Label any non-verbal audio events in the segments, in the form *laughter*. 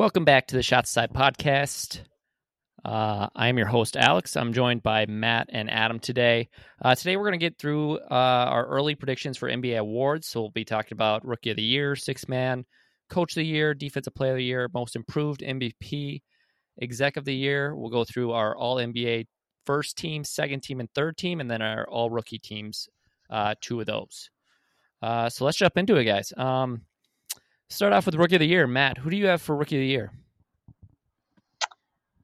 Welcome back to the Shots Aside podcast. Uh, I am your host, Alex. I'm joined by Matt and Adam today. Uh, today, we're going to get through uh, our early predictions for NBA awards. So, we'll be talking about Rookie of the Year, Six Man, Coach of the Year, Defensive Player of the Year, Most Improved MVP, Exec of the Year. We'll go through our All NBA first team, second team, and third team, and then our All Rookie teams, uh, two of those. Uh, so, let's jump into it, guys. Um, start off with Rookie of the Year. Matt, who do you have for Rookie of the Year?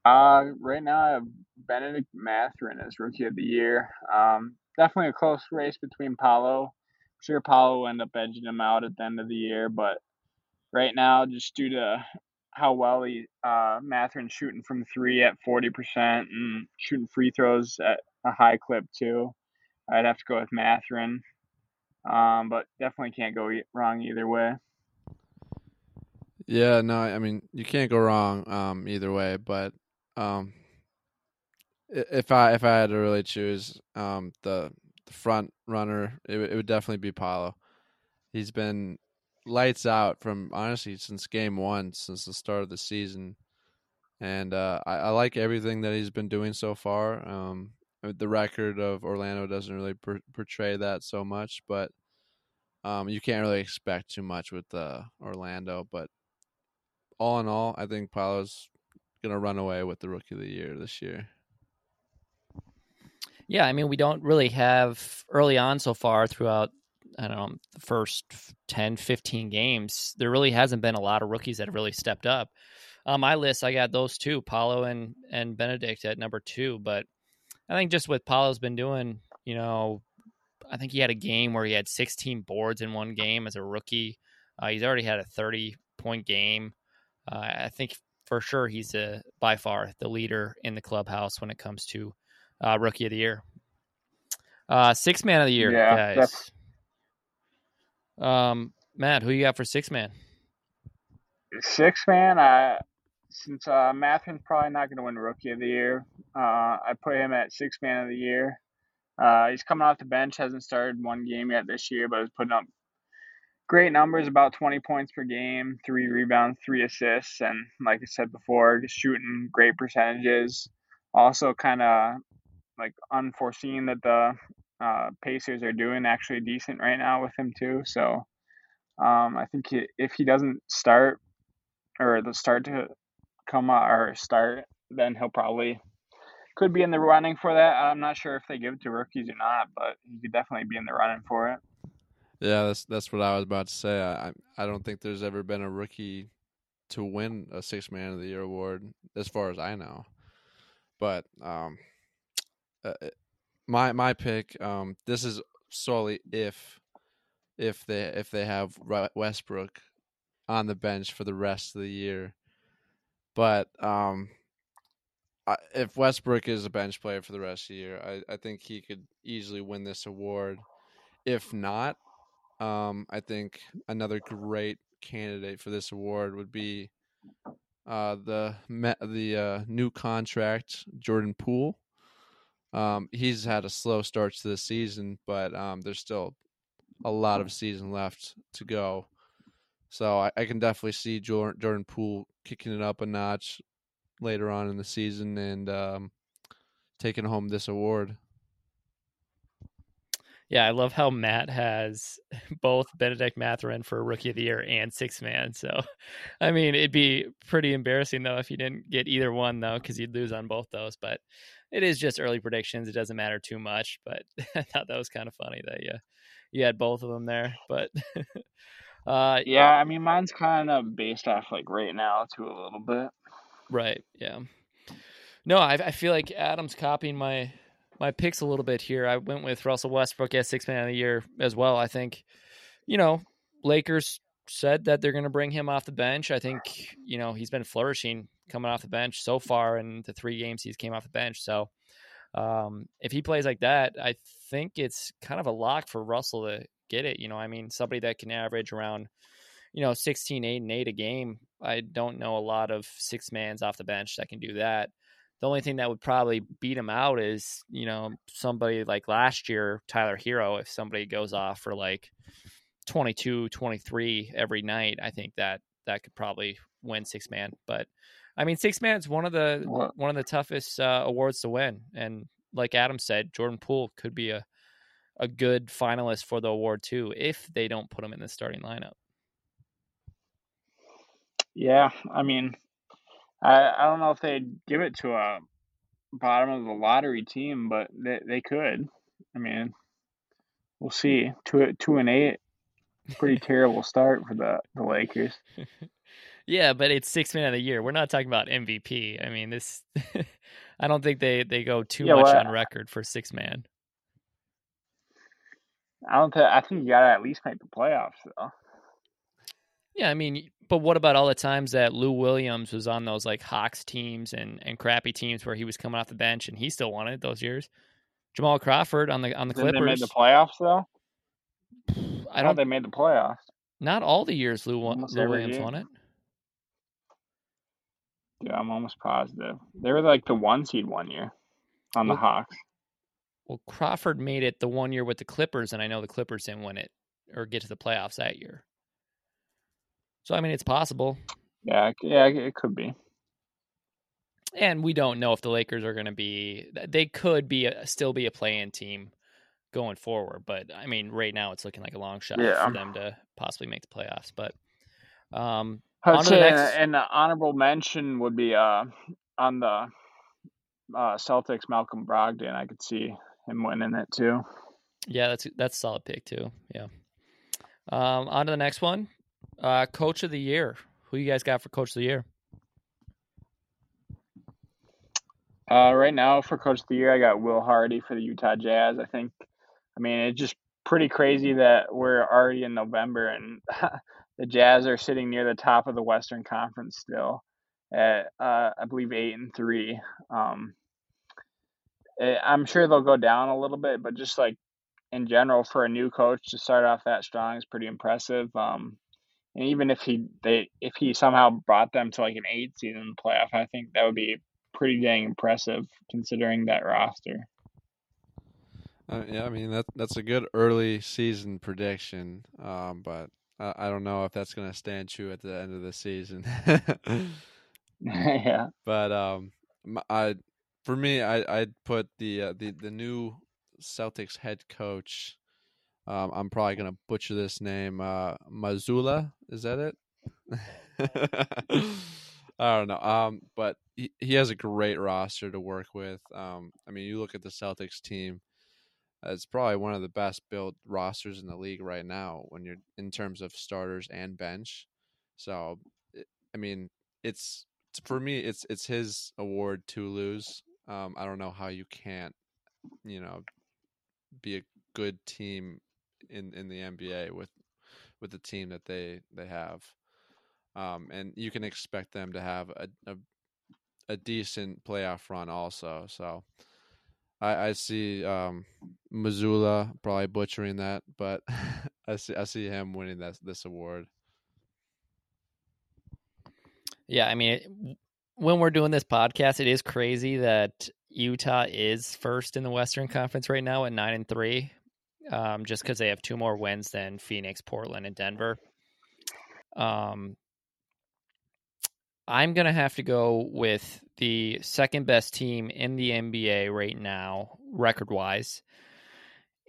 Uh, right now I have Bennedict Mathurin as Rookie of the Year. Um, definitely a close race between Paolo. I'm sure Paolo will end up edging him out at the end of the year, but right now, just due to how well he uh, shooting from three at forty percent and shooting free throws at a high clip too, I'd have to go with Mathurin. Um, but definitely can't go wrong either way. Yeah, no, I mean you can't go wrong um, either way. But um, if I if I had to really choose um, the the front runner, it, it would definitely be Paolo. He's been lights out from honestly since game one, since the start of the season, and uh, I, I, like everything that he's been doing so far. Um, the record of Orlando doesn't really per- portray that so much, but um, you can't really expect too much with uh, Orlando. But all in all, I think Paolo's gonna run away with the rookie of the year this year. Yeah, I mean, we don't really have early on so far throughout, I don't know, the first 10, 15 games. There really hasn't been a lot of rookies that have really stepped up. On my list, I got those two, Paolo and, and Bennedict at number two. But I think just what Paolo's been doing, you know, I think he had a game where he had 16 boards in one game as a rookie. Uh, he's already had a 30 point game. Uh, I think for sure he's a, by far the leader in the clubhouse when it comes to uh, rookie of the year. Uh, six man of the year, yeah, guys. Um, Matt, who you got for six man? Six man, I since uh, Mathurin's probably not going to win rookie of the year, uh, I put him at six man of the year. Uh, he's coming off the bench, hasn't started one game yet this year, but is putting up great numbers about 20 points per game, three rebounds, three assists, and like I said before, just shooting great percentages. Also, kind of like unforeseen that the uh, Pacers are doing actually decent right now with him too. So um, I think he, if he doesn't start or the start to come out or start, then he'll probably could be in the running for that. I'm not sure if they give it to rookies or not, but he could definitely be in the running for it. Yeah, that's that's what I was about to say. I I don't think there's ever been a rookie to win a six man of the year award, as far as I know. But um, uh, my my pick, um, this is solely if if they if they have Westbrook on the bench for the rest of the year. But um, if Westbrook is a bench player for the rest of the year, I, I think he could easily win this award. If not, um, I think another great candidate for this award would be uh, the the uh, new contract Jordan Poole. Um, he's had a slow start to the season, but um, there's still a lot of season left to go. So I, I can definitely see Jordan, Jordan Poole kicking it up a notch later on in the season and um, taking home this award. Yeah, I love how Matt has *laughs* both Bennedict Mathurin for Rookie of the Year and Six Man. So, *laughs* I mean, it'd be pretty embarrassing though if you didn't get either one though, because you'd lose on both those. But it is just early predictions; it doesn't matter too much. But *laughs* I thought that was kind of funny that you you had both of them there. But uh, yeah, I mean, mine's kind of based off like right now too a little bit. Right. Yeah. No, I, I feel like Adam's copying my my picks a little bit here. I went with Russell Westbrook as six man of the year as well. I think, you know, Lakers said that they're going to bring him off the bench. I think, you know, he's been flourishing coming off the bench so far in the three games he's came off the bench. So, um, if he plays like that, I think it's kind of a lock for Russell to get it. You know, I mean, somebody that can average around, you know, 16, 8, and 8 a game. I don't know a lot of six mans off the bench that can do that. The only thing that would probably beat him out is, you know, somebody like last year, Tyler Herro, if somebody goes off for like 22, 23 every night, I think that that could probably win six man. But I mean, six man is one of the one of the toughest uh, awards to win, and like Adam said, Jordan Poole could be a a good finalist for the award too if they don't put him in the starting lineup. Yeah, I mean, I I don't know if they'd give it to a bottom of the lottery team, but they they could. I mean, we'll see. Two two and eight, pretty *laughs* terrible start for the the Lakers. *laughs* Yeah, but it's six man of the year. We're not talking about MVP. I mean, this. *laughs* I don't think they they go too Yeah, much well, on record for six man. I don't think I think you gotta at least make the playoffs though. Yeah, I mean, but what about all the times that Lou Williams was on those like Hawks teams and and crappy teams where he was coming off the bench and he still won it those years? Jamal Crawford on the on the Then they made the playoffs though. *sighs* I I don't. thought they made the playoffs. Not all the years Lou, Lou Williams year. won it. Yeah, I'm almost positive. They were like the one seed one year on the Hawks. Well, Crawford made it the one year with the Clippers, and I know the Clippers didn't win it or get to the playoffs that year. So I mean, it's possible, Yeah, it- yeah, it could be. and we don't know if the Lakers are going to be. They could be a, still be a play-in team going forward, but I mean, right now it's looking like a long shot Yeah. for them to possibly make the playoffs. But um, On to the say next- an honorable mention would be uh on the uh, Celtics Malcolm Brogdon. I could see him winning it too. yeah, that's that's a solid pick too. Yeah. Um, on to the next one, uh, Coach of the Year. Who you guys got for Coach of the Year? Uh, right now for Coach of the Year, I got Will Hardy for the Utah Jazz. I think, I mean, it's just pretty crazy that we're already in November and *laughs* the Jazz are sitting near the top of the Western Conference still at uh, I believe eight and three. Um, eh, I'm sure they'll go down a little bit, but just like in general for a new coach to start off that strong is pretty impressive. Um, and even if he they if he somehow brought them to like an eight seed in the playoff, I think that would be pretty dang impressive considering that roster. Uh, yeah, I mean that that's a good early season prediction, um, but I, I don't know if that's going to stand true at the end of the season. *laughs* *laughs* yeah. but um, I for me, I I'd put the uh, the the new Celtics head coach. Um, I'm probably going to butcher this name. Uh, Mazzulla, is that it? *laughs* I don't know. Um, but he, he has a great roster to work with. Um, I mean, you look at the Celtics team; it's probably one of the best built rosters in the league right now when you're in terms of starters and bench. So, I mean, it's for me, it's it's his award to lose. Um, I don't know how you can't, you know, be a good team in in the NBA with with the team that they they have um, and you can expect them to have a, a a decent playoff run also. So I, I see um, Mazzulla probably butchering that, but *laughs* I see I see him winning this this award. Yeah, I mean, when we're doing this podcast, it is crazy that Utah is first in the Western Conference right now at nine and three, um, just because they have two more wins than Phoenix, Portland, and Denver. Um, I'm gonna have to go with the second best team in the NBA right now, record wise,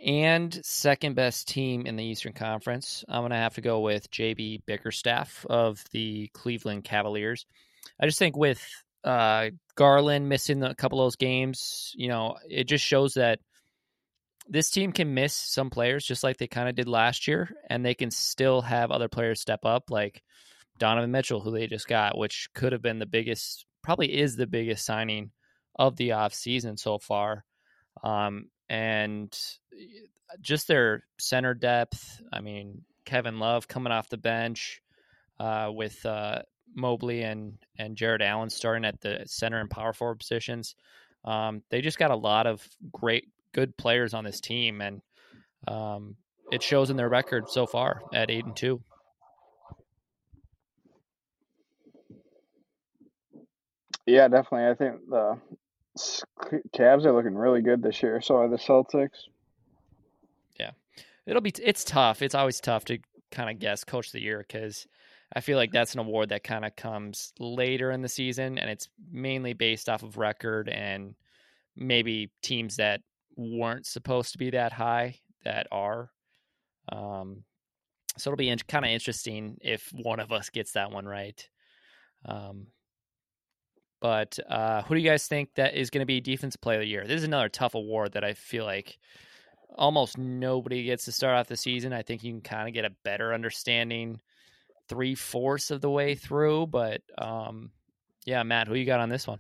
and second best team in the Eastern Conference. I'm gonna have to go with JB Bickerstaff of the Cleveland Cavaliers. I just think with uh, Garland missing a couple of those games, you know, it just shows that this team can miss some players just like they kind of did last year, and they can still have other players step up, like Donovan Mitchell, who they just got, which could have been the biggest, probably is the biggest signing of the off season so far. Um, and just their center depth. I mean, Kevin Love coming off the bench uh, with uh, Mobley and and Jarrett Allen starting at the center and power forward positions. Um, they just got a lot of great, good players on this team, and um, it shows in their record so far at eight and two. Yeah, definitely. I think the Cavs are looking really good this year. So are the Celtics. Yeah, it'll be it's tough. It's always tough to kind of guess coach of the year because I feel like that's an award that kind of comes later in the season, and it's mainly based off of record and maybe teams that weren't supposed to be that high that are. Um, so it'll be in- kind of interesting if one of us gets that one right. Um, but uh, who do you guys think that is going to be defensive player of the year? This is another tough award that I feel like almost nobody gets to start off the season. I think you can kind of get a better understanding three fourths of the way through. But um, yeah, Matt, who you got on this one?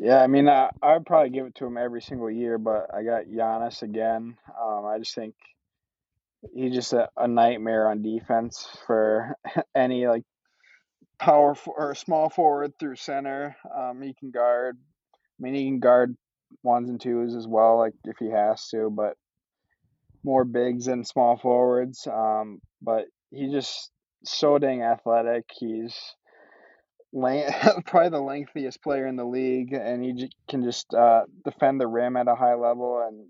Yeah, I mean, uh, I'd probably give it to him every single year, but I got Giannis again. Um, I just think he's just a, a nightmare on defense for *laughs* any like power for, or small forward through center. Um, he can guard. I mean, he can guard ones and twos as well, like if he has to, but more bigs than small forwards. Um, but he's just so dang athletic. He's *laughs* probably the lengthiest player in the league, and he can just uh, defend the rim at a high level and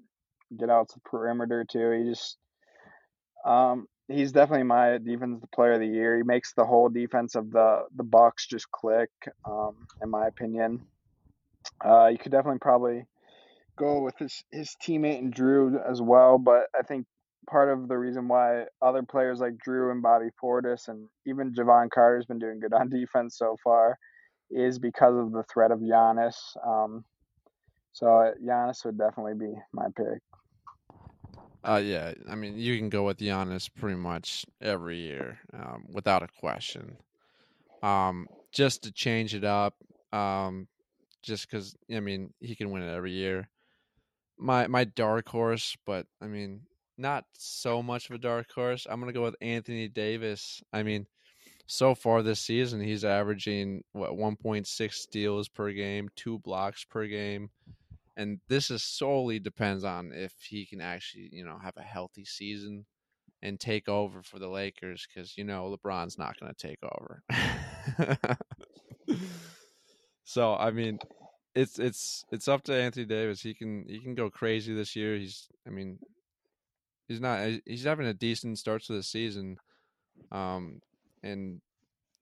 get out to the perimeter too. He just um, he's definitely my defensive player of the year. He makes the whole defense of the the Bucks just click, um, in my opinion. Uh, you could definitely probably go with his his teammate and Jrue as well, but I think part of the reason why other players like Jrue and Bobby Portis and even Jevon Carter's been doing good *laughs* on defense so far is because of the threat of Giannis. Um, so Giannis would definitely be my pick. Uh, yeah, I mean, you can go with Giannis pretty much every year, um, without a question. Um, just to change it up, um, just because I mean he can win it every year. My my dark horse, but I mean not so much of a dark horse. I'm gonna go with Anthony Davis. I mean, so far this season he's averaging what 1.6 steals per game, two blocks per game, and this is solely depends on if he can actually you know have a healthy season and take over for the Lakers because you know LeBron's not going to take over. *laughs* so I mean, it's it's it's up to Anthony Davis. He can he can go crazy this year. He's I mean, he's not he's having a decent start to the season, um, and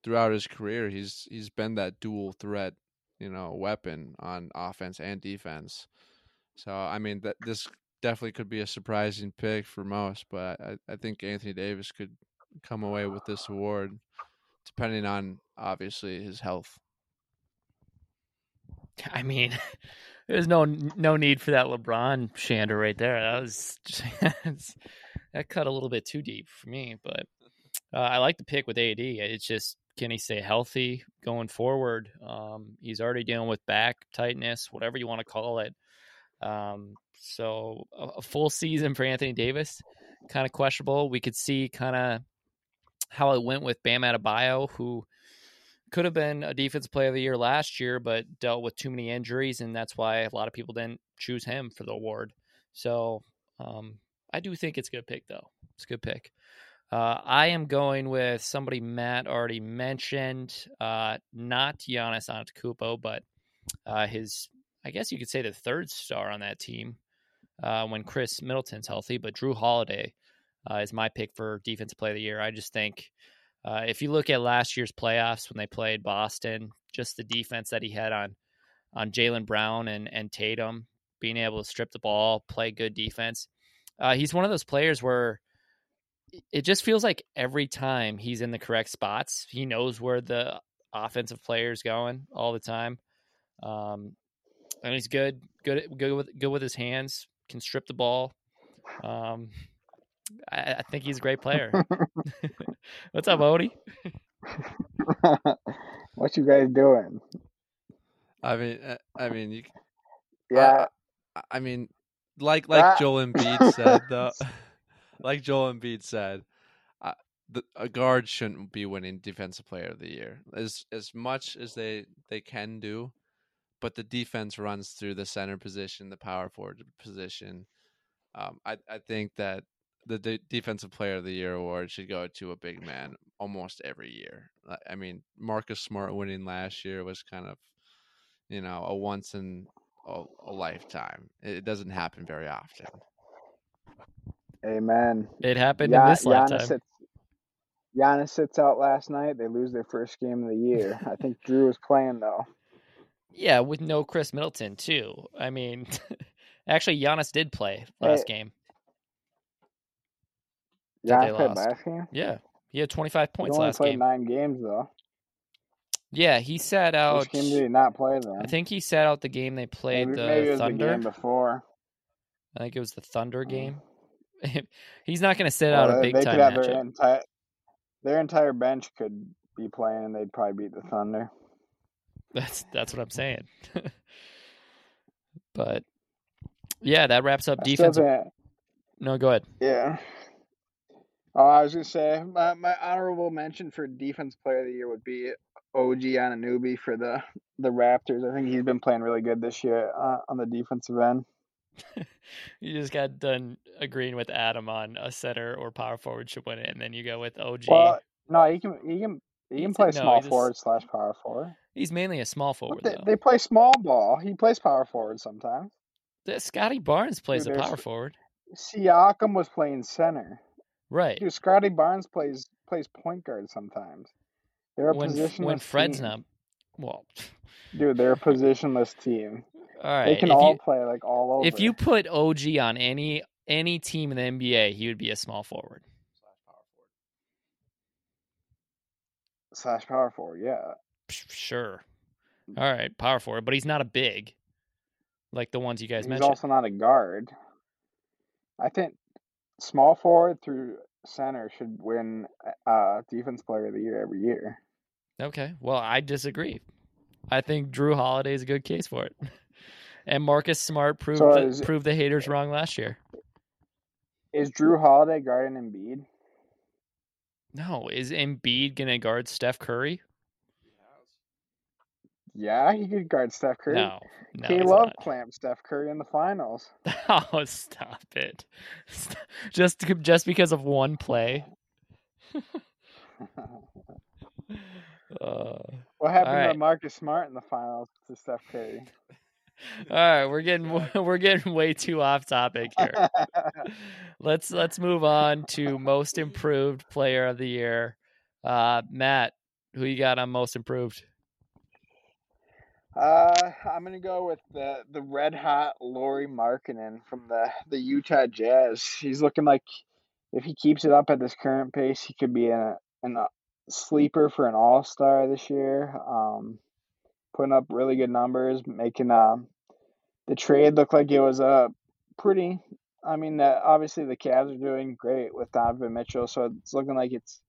throughout his career he's he's been that dual threat you know weapon on offense and defense. So I mean that this definitely could be a surprising pick for most, but I, I think Anthony Davis could come away with this award, depending on obviously his health. *laughs* I mean, *laughs* there's no no need for that LeBron shander right there. That was just, *laughs* that cut a little bit too deep for me, but uh, I like the pick with AD. It's just can he stay healthy going forward? Um, he's already dealing with back tightness, whatever you want to call it. Um, so a, a, full season for Anthony Davis, kind of questionable. We could see kind of how it went with Bam Adebayo, who could have been a defensive player of the year last year, but dealt with too many injuries, and that's why a lot of people didn't choose him for the award. So um, I do think it's a good pick, though. It's a good pick. Uh, I am going with somebody Matt already mentioned, uh, not Giannis Antetokounmpo, but uh, his, I guess you could say the third star on that team uh, when Khris Middleton's healthy. But Jrue Holiday uh, is my pick for defensive play of the year. I just think uh, if you look at last year's playoffs when they played Boston, just the defense that he had on on Jaylen Brown and and Tatum, being able to strip the ball, play good defense. he's one of those players where it just feels like every time he's in the correct spots, he knows where the offensive player is going all the time. Um, and he's good, good, good with good with his hands. Can strip the ball. Um, I, I think he's a great player. *laughs* *laughs* What's up, Odie? *laughs* what you guys doing? I mean, uh, I mean, you. Yeah. I, I mean, like like ah. Joel Embiid said though like Joel Embiid said, uh, the, a guard shouldn't be winning Defensive Player of the Year as as much as they they can do, but the defense runs through the center position, the power forward position. Um, I I think that the de- Defensive Player of the Year award should go to a big man almost every year. I mean, Marcus Smart winning last year was kind of, you know, a once in a, a lifetime. It doesn't happen very often. Amen. It happened in this lifetime. Giannis at, Giannis sits out last night. They lose their first game of the year. I *laughs* think Jrue was playing though. Yeah, with no Khris Middleton too. I mean, *laughs* actually, Giannis did play last Hey, game. That they lost. last game. Yeah, he had 25 He points only last played game. nine games though. Yeah, he sat Which out. game did he not play then? I think he sat out the game they played maybe, the maybe it was Thunder. the game before. I think it was the Thunder Mm. game. *laughs* He's not going to sit Well, out a big they time could have matchup. their entire their entire bench could be playing, and they'd probably beat the Thunder. That's that's what I'm saying. *laughs* but yeah, that wraps up I still No, go ahead. yeah. Oh, I was gonna say my, my honorable mention for defense player of the year would be OG Anunoby for the the Raptors. I think he's been playing really good this year uh, on the defensive end. *laughs* You just got done agreeing with Adam on a center or power forward should win it, and then you go with OG. Well, no, he can he can he can He's play small he's a s- forward slash power forward. He's mainly a small forward they, though. they play small ball. He plays power forward sometimes. Scottie Barnes plays Dude, a power forward, Siakam was playing center. Right? Dude, Scottie Barnes plays plays point guard sometimes. They're a When positionless when Fred's team. not, well, *laughs* Dude, they're a positionless team. all right. They can if all you play like all over. if you put OG on any any team in the NBA, he would be a small forward. slash power forward, yeah. Sure. All right, power forward, but he's not a big like the ones you guys He's mentioned. He's also not a guard. I think small forward through center should win uh defense player of the year every year. Okay. Well, I disagree. I think Jrue Holiday is a good case for it. *laughs* And Marcus Smart proved So the, proved the haters wrong last year. Is Jrue Holiday guarding Embiid? No, is Embiid gonna guard Steph Curry? Yeah, he could guard Steph Curry. No, no, K he's Love not. clamped Steph Curry in the finals. *laughs* Oh, stop it! Just just because of one play. *laughs* Uh, what happened Alright. to Marcus Smart in the finals to Steph Curry? *laughs* all right, we're getting we're getting way too off topic here. let's let's move on to most improved player of the year. Uh, Matt, who you got on most improved? Uh, I'm gonna go with the the red hot Lauri Markkanen from the the Utah Jazz. He's looking like if he keeps it up at this current pace, he could be a an sleeper for an All Star this year. Um, putting up really good numbers, making uh, the trade look like it was a pretty. I mean, uh, obviously the Cavs are doing great with Donovan Mitchell, so it's looking like it's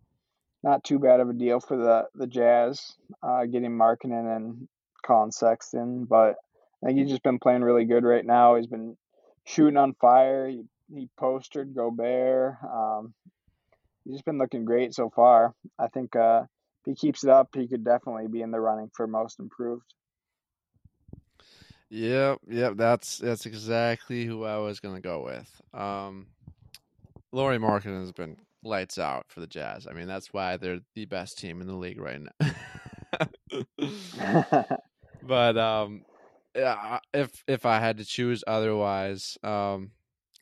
not too bad of a deal for the the Jazz uh, getting Markkinen and Collin Sexton, but I think he's just been playing really good right now. He's been shooting on fire. He he postered Gobert. Um, he's just been looking great so far. I think uh, if he keeps it up, he could definitely be in the running for most improved. Yep, yep, that's that's exactly who I was gonna go with. Um, Lauri Markkanen has been lights out for the Jazz. I mean, that's why they're the best team in the league right now. *laughs* *laughs* *laughs* but um, yeah, if if I had to choose otherwise, um,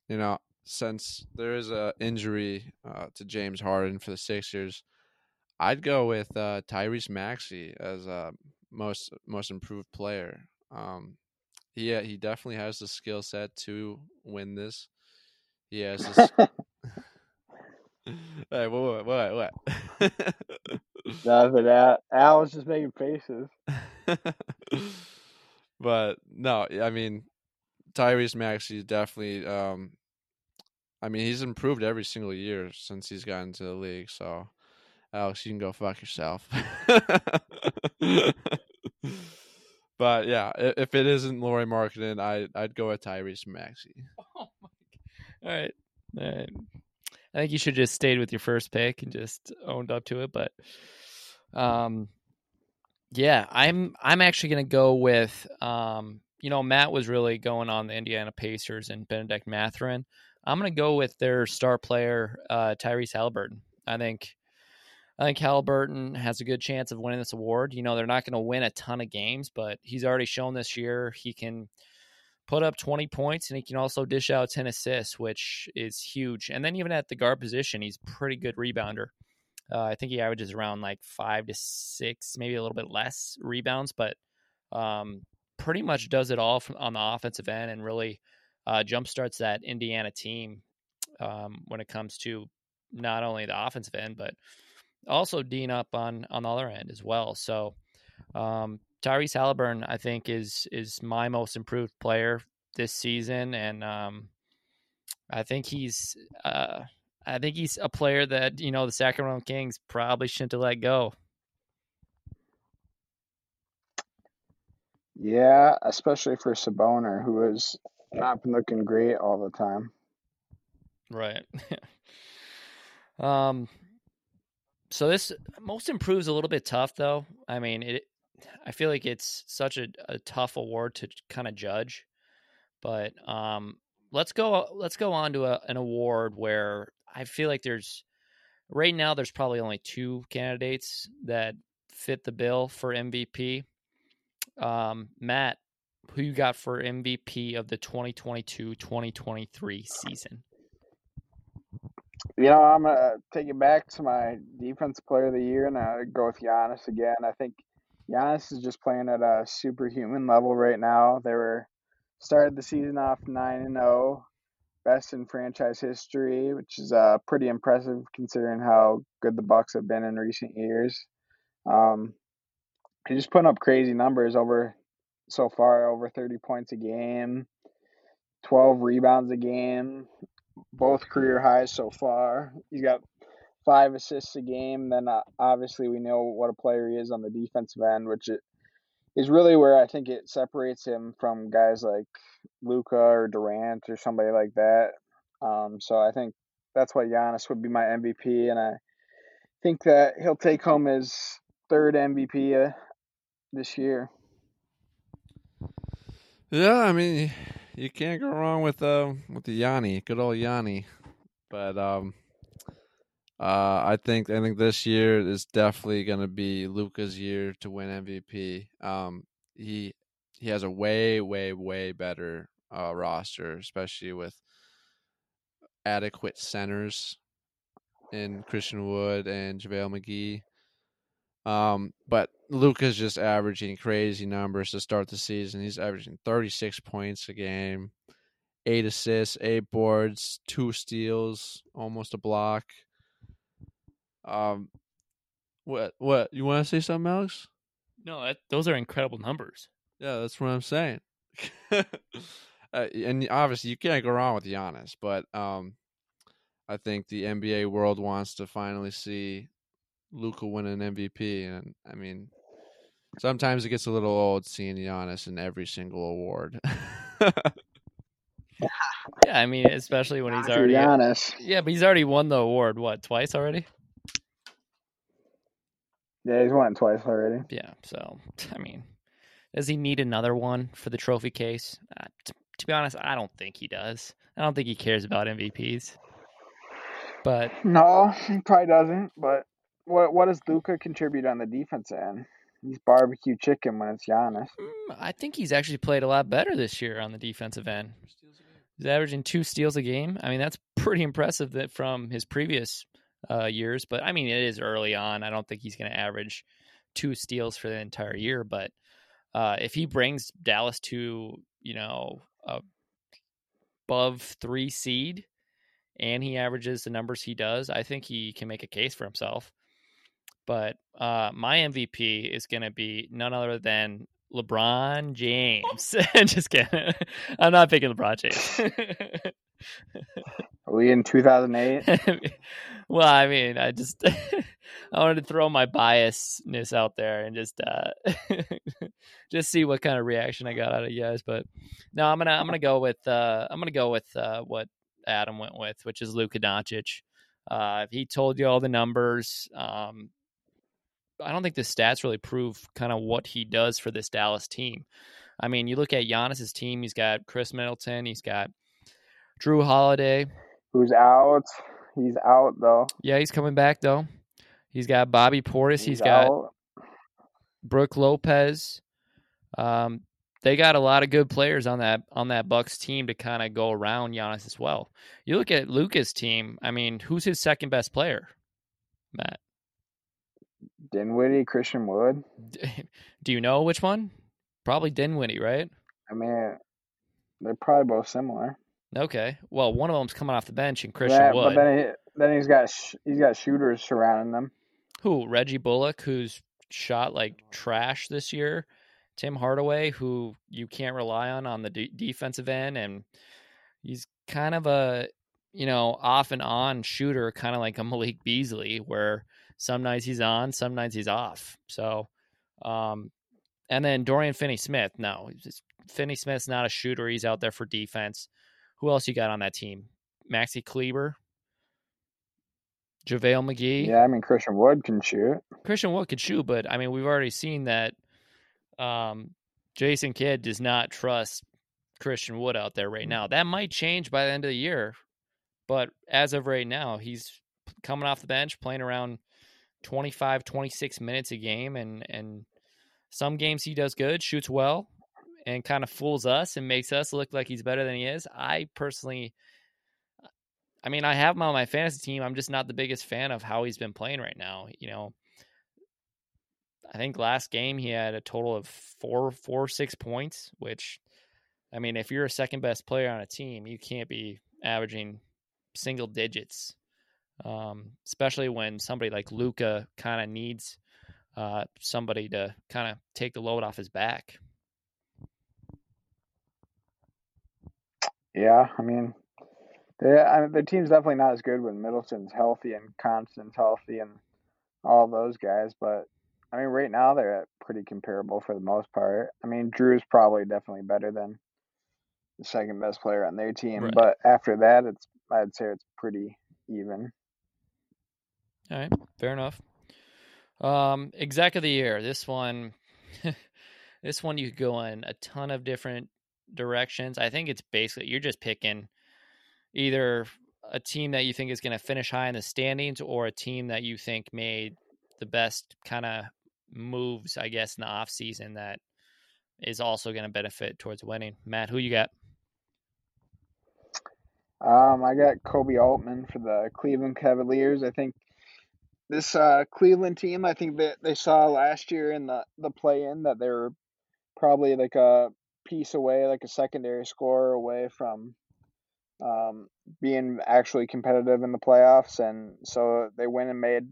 you know, since there is a injury uh, to James Harden for the Sixers, I'd go with uh, Tyrese Maxey as a most most improved player. Um, he he definitely has the skill set to win this. He has this. *laughs* *laughs* hey, what what what? what? Nothing. Al, Al was just making faces. *laughs* *laughs* but no, I mean, Tyrese Maxey definitely. Um, I mean, he's improved every single year since he's gotten to the league. So, Alex, you can go fuck yourself. *laughs* but yeah, if it isn't Lauri Markkanen, I I'd go with Tyrese Maxey. *laughs* Oh my god. All right. All right. I think you should just stayed with your first pick and just owned up to it, but um yeah, I'm I'm actually going to go with um you know, Matt was really going on the Indiana Pacers and Bennedict Mathurin. I'm going to go with their star player uh Tyrese Haliburton. I think I think Haliburton has a good chance of winning this award. You know, they're not going to win a ton of games, but he's already shown this year he can put up 20 points and he can also dish out 10 assists, which is huge. And then even at the guard position, he's pretty good rebounder. Uh, I think he averages around like five to six, maybe a little bit less rebounds, but um, pretty much does it all from, on the offensive end and really uh, jumpstarts that Indiana team um, when it comes to not only the offensive end, but also Dean up on on the other end as well. So um, Tyrese Haliburton, I think, is is my most improved player this season, and um, I think he's uh, I think he's a player that you know the Sacramento Kings probably shouldn't have let go. Yeah, especially for Sabonis, who has not been looking great all the time. Right. *laughs* um. So this most improves a little bit tough though. I mean, it. I feel like it's such a, a tough award to kind of judge, but um, let's go. Let's go on to a, an award where I feel like there's right now there's probably only two candidates that fit the bill for MVP. Um, Matt, who you got for MVP of the 2022-2023 season? You know, I'm gonna take it back to my defense player of the year, and I go with Giannis again. I think Giannis is just playing at a superhuman level right now. They were started the season off nine and zero, best in franchise history, which is uh, pretty impressive considering how good the Bucks have been in recent years. Um, he's just putting up crazy numbers over so far, over thirty points a game, twelve rebounds a game, both career highs so far. He's got five assists a game. Then uh, obviously we know what a player he is on the defensive end, which it, is really where I think it separates him from guys like Luka or Durant or somebody like that. Um, so I think that's why Giannis would be my MVP, and I think that he'll take home his third MVP uh, this year. Yeah, I mean, you can't go wrong with uh with the Yanni, good old Yanni. But um, uh, I think I think this year is definitely going to be Luka's year to win MVP. Um, he he has a way way way better uh, roster, especially with adequate centers in Christian Wood and JaVale McGee. Um, but Luka's just averaging crazy numbers to start the season. He's averaging 36 points a game, eight assists, eight boards, two steals, almost a block. Um, what what you want to say something, Alex? No, that, those are incredible numbers. Yeah, that's what I'm saying. *laughs* uh, and obviously, you can't go wrong with Giannis, but um, I think the NBA world wants to finally see Luka win an MVP, and I mean, sometimes it gets a little old seeing Giannis in every single award. *laughs* *laughs* yeah, I mean, especially when he's already Giannis. Yeah, but he's already won the award. What twice already? Yeah, he's won twice already. Yeah, so I mean, does he need another one for the trophy case? Uh, t- to be honest, I don't think he does. I don't think he cares about MVPs. But no, he probably doesn't. But what what does Luka contribute on the defense end? He's barbecue chicken when it's Giannis. Mm, I think he's actually played a lot better this year on the defensive end. He's averaging two steals a game. I mean, that's pretty impressive that from his previous uh, years. But I mean, it is early on. I don't think he's going to average two steals for the entire year. But uh, if he brings Dallas to you know a above three seed, and he averages the numbers he does, I think he can make a case for himself. But uh, my MVP is going to be none other than LeBron James. *laughs* *laughs* Just kidding. I'm not picking LeBron James. *laughs* Are we in 2008? well, I mean, I just I wanted to throw my biasness out there and just uh, just see what kind of reaction I got out of you guys. But no, I'm gonna I'm gonna go with uh, I'm gonna go with uh, what Adam went with, which is Luka Doncic. Uh, he told you all the numbers. Um, I don't think the stats really prove kind of what he does for this Dallas team. I mean, you look at Giannis's team. He's got Khris Middleton. He's got Jrue Holiday, who's out. He's out though. Yeah, he's coming back though. He's got Bobby Portis. he's, he's got out. Brook Lopez. Um, they got a lot of good players on that on that Bucks team to kind of go around Giannis as well. You look at Luka's team. I mean, who's his second best player? Matt. Dinwiddie, Christian Wood. *laughs* Do you know which one? Probably Dinwiddie, right? I mean, they're probably both similar. Okay. Well, one of them's coming off the bench, and Christian Yeah, Wood. but then he, then he's got sh- he's got shooters surrounding them. Who? Reggie Bullock, who's shot like trash this year. Tim Hardaway, who you can't rely on on the de- defensive end, and he's kind of a you know off and on shooter, kind of like a *laughs* Malik Beasley, where some nights he's on, some nights he's off. So, um, and then Dorian Finney-Smith. No, Finney Smith's not a shooter. He's out there for defense. Who else you got on that team? Maxi Kleber, JaVale McGee. Yeah, I mean Christian Wood can shoot. Christian Wood could shoot, but I mean, we've already seen that um, Jason Kidd does not trust Christian Wood out there right now. That might change by the end of the year, but as of right now, he's coming off the bench, playing around 25, 26 minutes a game, and and some games he does good, shoots well, and kind of fools us and makes us look like he's better than he is. I personally. I mean, I have him on my fantasy team. I'm just not the biggest fan of how he's been playing right now. You know, I think last game he had a total of four, four, six points. Which, I mean, if you're a second best player on a team, you can't be averaging single digits, um, especially when somebody like Luka kind of needs uh, somebody to kind of take the load off his back. Yeah, I mean, I their team's definitely not as good when Middleton's healthy and Constant's healthy and all those guys. But I mean, right now they're at pretty comparable for the most part. I mean, Jrue's probably definitely better than the second best player on their team, Right. but after that, it's I'd say it's pretty even. All right, fair enough. Um, exec of the year. This one, *laughs* this one you could go in a ton of different directions. I think it's basically you're just picking either a team that you think is going to finish high in the standings or a team that you think made the best kind of moves, I guess, in the off season that is also going to benefit towards winning. Matt, who you got? Um, I got Koby Altman for the Cleveland Cavaliers. I think this uh, Cleveland team, I think that they saw last year in the the play in that they were probably like a piece away, like a secondary scorer away from um, being actually competitive in the playoffs, and so they went and made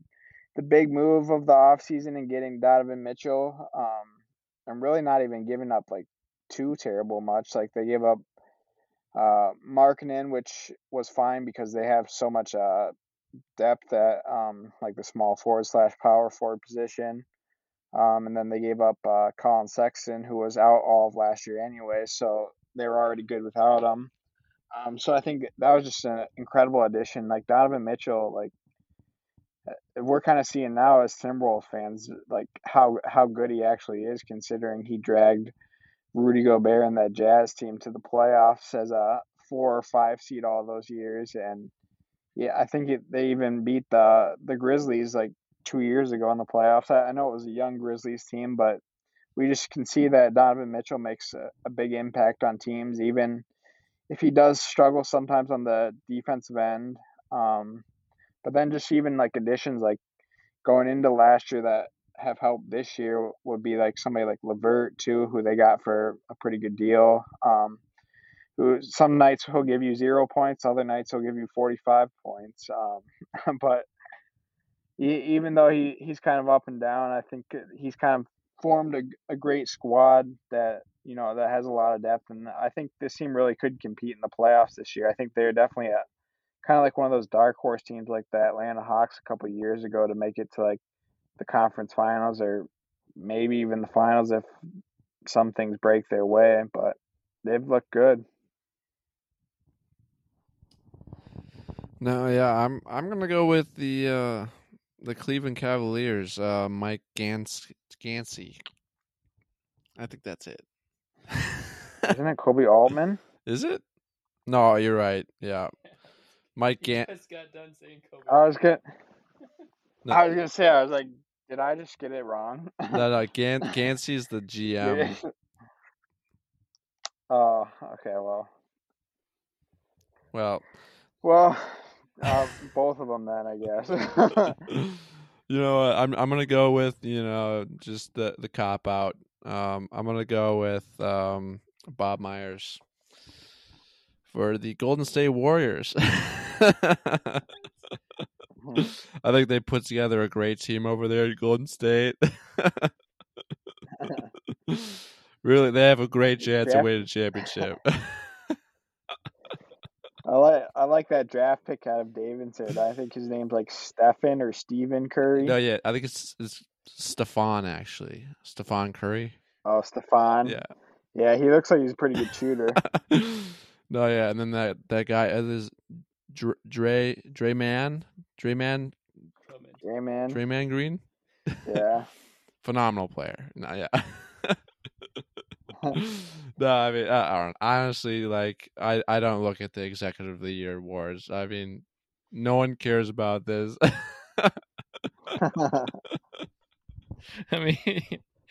the big move of the offseason and getting Donovan Mitchell. Um, and really not even giving up like too terrible much. Like they gave up uh, Markkanen, which was fine because they have so much uh, depth at um, like the small forward slash power forward position. Um, and then they gave up uh, Collin Sexton, who was out all of last year anyway, so they were already good without him. Um, so I think that was just an incredible addition. Like Donovan Mitchell, like we're kind of seeing now as Timberwolves fans, like how how good he actually is, considering he dragged Rudy Gobert and that Jazz team to the playoffs as a four or five seed all those years, and yeah, I think it, they even beat the the Grizzlies like two years ago in the playoffs. I, I know it was a young Grizzlies team, but we just can see that Donovan Mitchell makes a, a big impact on teams, even if he does struggle sometimes on the defensive end. Um, but then just even like additions like going into last year that have helped this year would be like somebody like LeVert too, who they got for a pretty good deal. Um, who some nights he'll give you zero points, other nights he'll give you forty five points. Um, *laughs* but he, even though he, he's kind of up and down, I think he's kind of formed a, a great squad that you know that has a lot of depth, and I think this team really could compete in the playoffs this year. I think they're definitely a kind of like one of those dark horse teams like the Atlanta Hawks a couple years ago to make it to like the conference finals or maybe even the finals if some things break their way. But they've looked good. No, yeah, I'm I'm gonna go with the uh, the Cleveland Cavaliers. Uh, Mike Gans Gansey. I think that's it. Isn't it *laughs* Koby Altman? Is it? No, you're right. Yeah, Mike Gan. just got done saying Koby. I was gonna, No. I was gonna say, I was like, did I just get it wrong? No, no, Gan *laughs* Gansey's the GM. *laughs* oh, okay. Well, Well, well, uh, both of them then, I guess. *laughs* You know, what, I'm I'm gonna go with you know just the the cop out. Um, I'm gonna go with um Bob Myers for the Golden State Warriors. *laughs* I think they put together a great team over there at Golden State. *laughs* really, they have a great chance to Draft- win a championship. *laughs* I like I like that draft pick out of Davidson. I think his name's like Stephen or Stephen Curry. no, yeah, I think it's it's Stefan actually, Stefan Curry. Oh, Stefan. Yeah. Yeah, he looks like he's a pretty good shooter. No, yeah, and then that that guy uh, is Dre Dre Dre Man Dre Man yeah, man. Dre Man Green, Yeah. *laughs* phenomenal player. No, yeah. *laughs* no, I mean, uh, Aaron, honestly, like I I don't look at the executive of the year awards. I mean, no one cares about this. *laughs* I mean,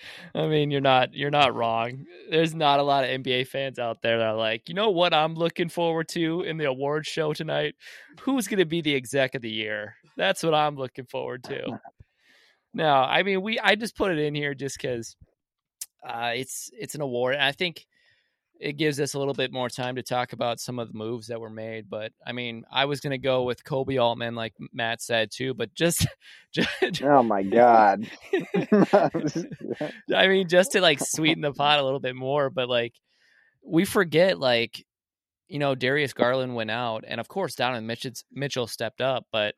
*laughs* I mean, you're not you're not wrong. There's not a lot of NBA fans out there that are like, you know what I'm looking forward to in the award show tonight? Who's going to be the exec of the year? That's what I'm looking forward to. *laughs* No, I mean, we I just put it in here just because uh, it's it's an award. And I think it gives us a little bit more time to talk about some of the moves that were made. But I mean, I was going to go with Koby Altman, like Matt said too. But just, *laughs* just oh my god. *laughs* I mean, just to like sweeten the pot a little bit more, but like we forget, like you know, Darius Garland went out, and of course, Donovan Mitchell, Mitchell stepped up, but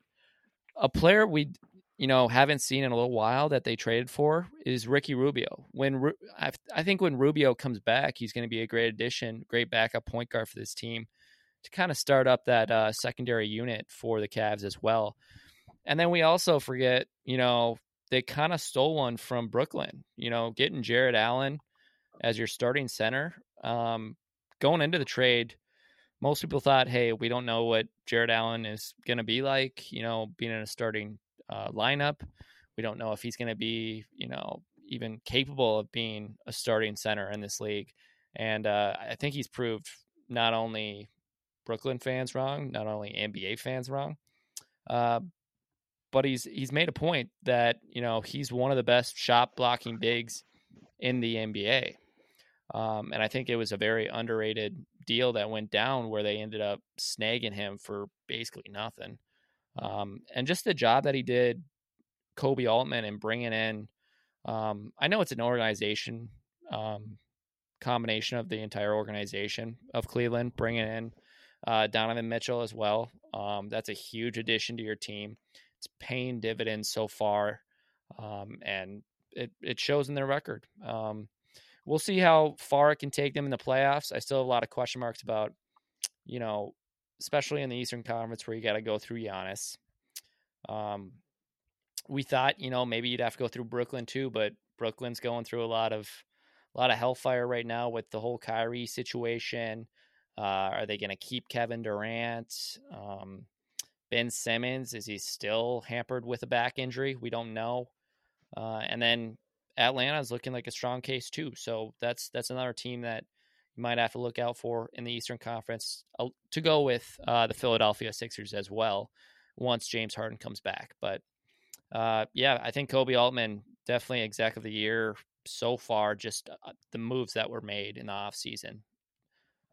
a player we you know haven't seen in a little while that they traded for is Ricky Rubio. When Ru- I, I think when Rubio comes back, he's going to be a great addition, great backup point guard for this team to kind of start up that uh, secondary unit for the Cavs as well. And then we also forget, you know, they kind of stole one from Brooklyn. You know, getting Jarrett Allen as your starting center. Um, going into the trade, most people thought, hey, we don't know what Jarrett Allen is going to be like, you know, being in a starting uh, lineup. We don't know if he's going to be, you know, even capable of being a starting center in this league. And uh, I think he's proved not only Brooklyn fans wrong, not only NBA fans wrong, uh, but he's he's made a point that you know he's one of the best shot blocking bigs in the NBA. Um, and I think it was a very underrated deal that went down where they ended up snagging him for basically nothing. Um, and just the job that he did, Koby Altman, and bringing in, um, I know it's an organization um, combination of the entire organization of Cleveland, bringing in uh, Donovan Mitchell as well. Um, that's a huge addition to your team. It's paying dividends so far, um, and it, it shows in their record. Um, we'll see how far it can take them in the playoffs. I still have a lot of question marks about, you know, especially in the Eastern Conference where you got to go through Giannis. Um, we thought, you know, maybe you'd have to go through Brooklyn too, but Brooklyn's going through a lot of a lot of hellfire right now with the whole Kyrie situation. Uh, are they going to keep Kevin Durant? Um, ben Simmons is he still hampered with a back injury? We don't know. Uh, and then Atlanta's looking like a strong case too. So that's that's another team that you might have to look out for in the Eastern Conference uh, to go with uh, the Philadelphia Sixers as well once James Harden comes back. But uh, yeah, I think Koby Altman definitely exec of the year so far. Just uh, the moves that were made in the off season.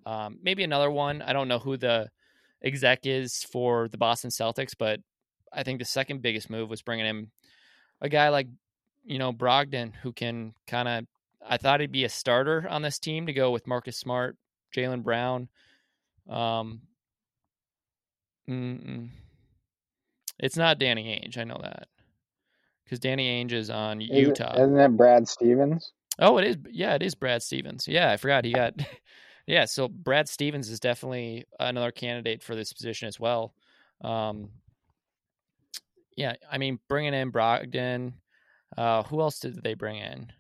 Um, maybe another one. I don't know who the exec is for the Boston Celtics, but I think the second biggest move was bringing in a guy like you know Brogdon who can kind of. I thought he'd be a starter on this team to go with Marcus Smart, Jaylen Brown. Um, mm-mm. it's not Danny Ainge. I know that because Danny Ainge is on Is Utah. Isn't it Brad Stevens? Oh, it is. Yeah, it is Brad Stevens. Yeah, I forgot he got. *laughs* yeah, so Brad Stevens is definitely another candidate for this position as well. Um, yeah, I mean, bringing in Brogdon. Uh, who else did they bring in?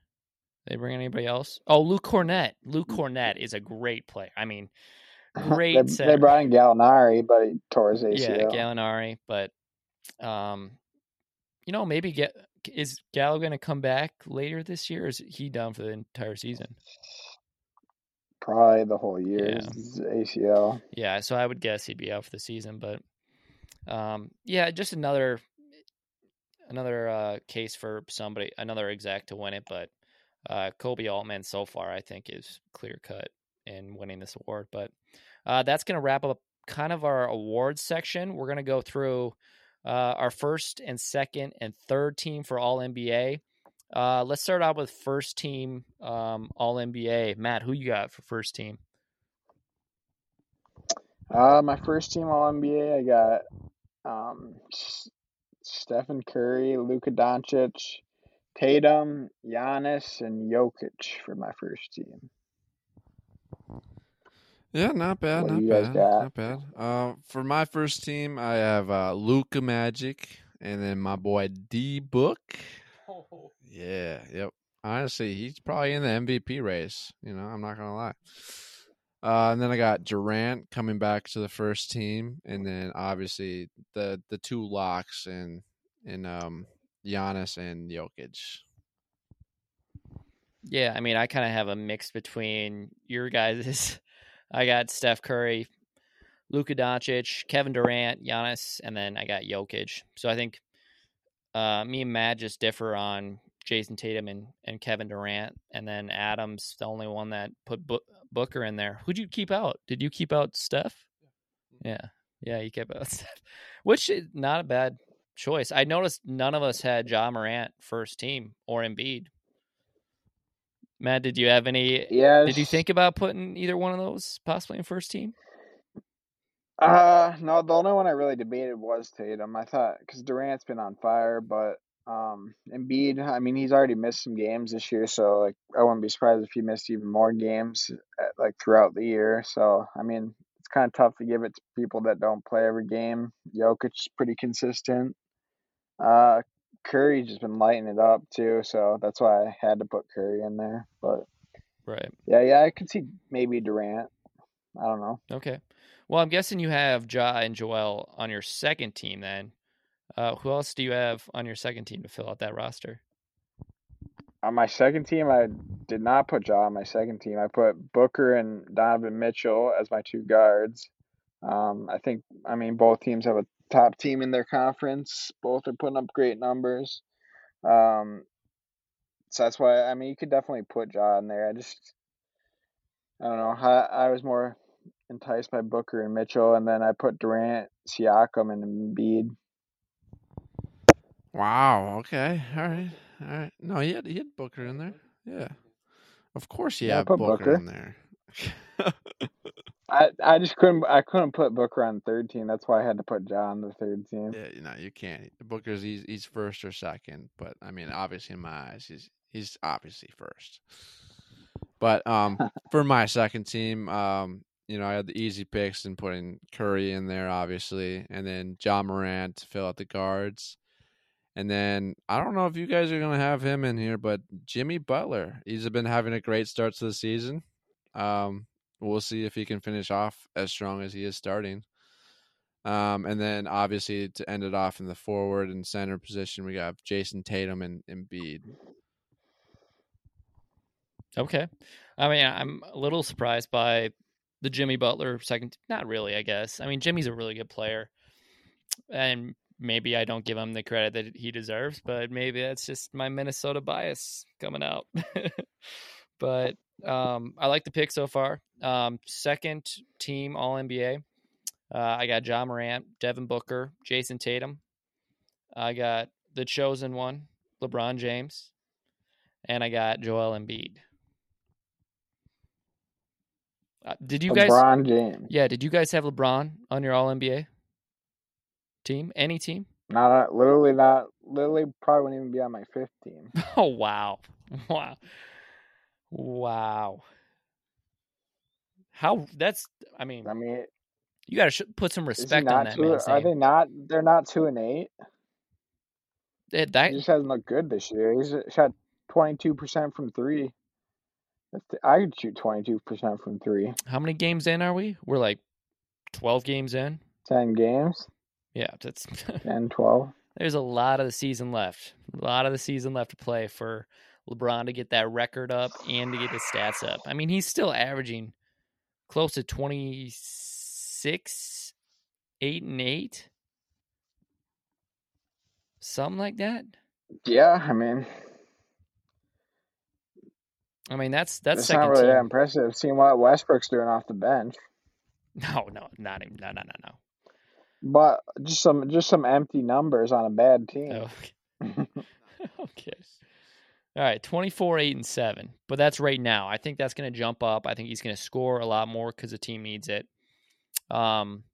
They bring in anybody else? Oh, Luke Kornet. Luke Kornet is a great player. I mean, *laughs* great. they, they brought in Gallinari, but he tore his ACL. Yeah, Gallinari, but um, you know, maybe get is Gallo going to come back later this year? Or is he done for the entire season? Probably the whole year Yeah. is ACL. Yeah, so I would guess he'd be out for the season, but um, yeah, just another another uh, case for somebody, another exact to win it. But uh, Koby Altman so far, I think, is clear cut in winning this award. But uh, that's going to wrap up kind of our awards section. We're going to go through uh, our first and second and third team for All NBA. Uh, let's start out with first team um, All NBA. Matt, who you got for first team? Uh, my first team All NBA, I got um, Stephen Curry, Luka Doncic, Tatum, Giannis, and Jokic for my first team. Yeah, not bad, What not bad, not bad. Uh, for my first team, I have uh, Luka Magic, and then my boy D Book. Yeah, yep. Honestly, he's probably in the MVP race. You know, I'm not gonna lie. Uh, and then I got Durant coming back to the first team, and then obviously the the two locks and and um Giannis and Jokic. Yeah, I mean, I kind of have a mix between your guys. *laughs* I got Steph Curry, Luka Doncic, Kevin Durant, Giannis, and then I got Jokic. So I think uh, me and Matt just differ on Jayson Tatum and, and Kevin Durant, and then Adams the only one that put Bu- Booker in there. Who'd you keep out? Did you keep out Steph? Yeah, yeah, you kept out *laughs* Steph, which is not a bad choice. I noticed none of us had Ja Morant first team or Embiid. Matt, did you have any? Yes. Did you think about putting either one of those possibly in first team? Uh, no, the only one I really debated was Tatum. I thought because Durant's been on fire, but um, Embiid, I mean, he's already missed some games this year, so like I wouldn't be surprised if he missed even more games at, like throughout the year. So I mean, it's kind of tough to give it to people that don't play every game. Jokic's pretty consistent. Uh, Curry's just been lighting it up too, so that's why I had to put Curry in there. But Right. yeah, yeah, I could see maybe Durant. I don't know. Okay. Well, I'm guessing you have Ja and Joel on your second team then. Uh, who else do you have on your second team to fill out that roster? On my second team, I did not put Ja on my second team. I put Booker and Donovan Mitchell as my two guards. Um, I think, I mean, both teams have a top team in their conference. Both are putting up great numbers. Um, so that's why, I mean, you could definitely put Ja in there. I just, I don't know. I, I was more enticed by Booker and Mitchell, and then I put Durant, Siakam, and Embiid. Wow. Okay. All right. All right. No, he had he had Booker in there. Yeah. Of course, he Yeah, Booker, Booker. in there. *laughs* I, I just couldn't I couldn't put Booker on third team. That's why I had to put John on the third team. yeah. You know, you can't. Booker's he's he's first or second, but I mean, obviously in my eyes, he's he's obviously first. But um, *laughs* for my second team, um, you know, I had the easy picks and putting Curry in there, obviously, and then Ja Morant to fill out the guards. And then I don't know if you guys are gonna have him in here, but Jimmy Butler. He's been having a great start to the season. Um, we'll see if he can finish off as strong as he is starting. Um, and then obviously to end it off in the forward and center position, we got Jayson Tatum and Embiid. Okay. I mean, I'm a little surprised by the Jimmy Butler second. Not really, I guess. I mean, Jimmy's a really good player. And maybe I don't give him the credit that he deserves, but maybe that's just my Minnesota bias coming out. *laughs* but um, I like the pick so far. Um, second team All NBA. Uh, I got Ja Morant, Devin Booker, Jayson Tatum. I got the chosen one, LeBron James, and I got Joel Embiid. Uh, did you guys? LeBron James. Yeah, did you guys have LeBron on your All NBA team? Any team? Not literally not literally probably wouldn't even be on my fifth team. *laughs* Oh wow, wow, wow. How that's? I mean, I mean, you got to sh- put some respect on that two? man's Are name. they not? They're not two and eight. That- that- He just hasn't looked good this year. He's uh, shot twenty two percent from three. I could shoot twenty two percent from three. how many games in are we? We're like twelve games in. Ten games, Yeah, that's 10, 12. *laughs* there's a lot of the season left. A lot of the season left to play for LeBron to get that record up and to get his stats up. I mean, he's still averaging close to 26, 8 and 8. something like that. Yeah, I mean, I mean that's that's not really team. that impressive. Seeing what Westbrook's doing off the bench, *laughs* No, no, not even. No, no, no, no. but just some just some empty numbers on a bad team. Oh, okay. *laughs* *laughs* okay. All right, 24, 8, and 7. But that's right now. I think that's going to jump up. I think he's going to score a lot more because the team needs it. Um,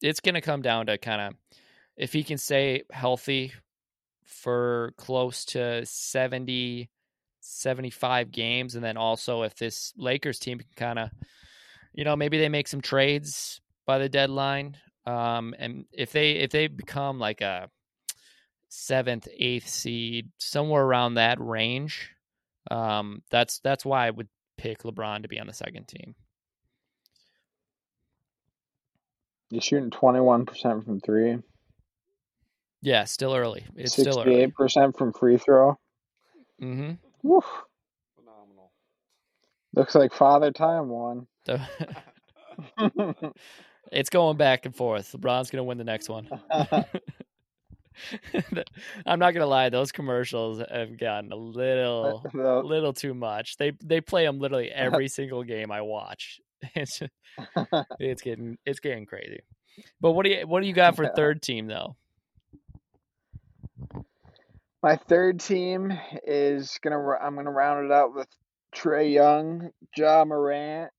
It's going to come down to kind of if he can stay healthy for close to 70, 75 games. And then also if this Lakers team can kind of, you know, maybe they make some trades by the deadline. Um, and if they if they become like a seventh, eighth seed, somewhere around that range. Um, that's that's why I would pick LeBron to be on the second team. You're shooting twenty one percent from three. Yeah, still early. It's still Sixty early. eight percent from free throw. Mm-hmm. Woof. Phenomenal. Looks like Father Time won. *laughs* It's going back and forth. LeBron's gonna win the next one. *laughs* *laughs* *laughs* I'm not gonna lie; those commercials have gotten a little, uh, The- little too much. They they play them literally *laughs* every single game I watch. *laughs* It's just, it's getting it's getting crazy. But what do you what do you got for Yeah. third team though? My third team is gonna. I'm gonna round it out with Trae Young, Ja Morant,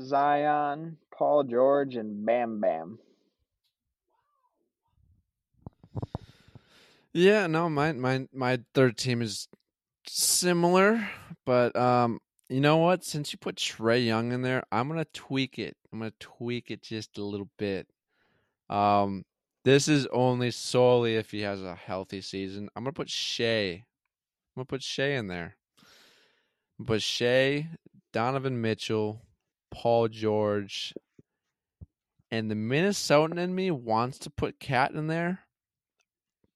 Zion, Paul George, and Bam Bam. Yeah, no, my my my third team is similar, but um, you know what? Since you put Trae Young in there, I'm gonna tweak it. I'm gonna tweak it just a little bit. Um, this is only solely if he has a healthy season. I'm gonna put Shai. I'm gonna put Shai in there. But Shai, Donovan Mitchell, Paul George, and the Minnesotan in me wants to put Cat in there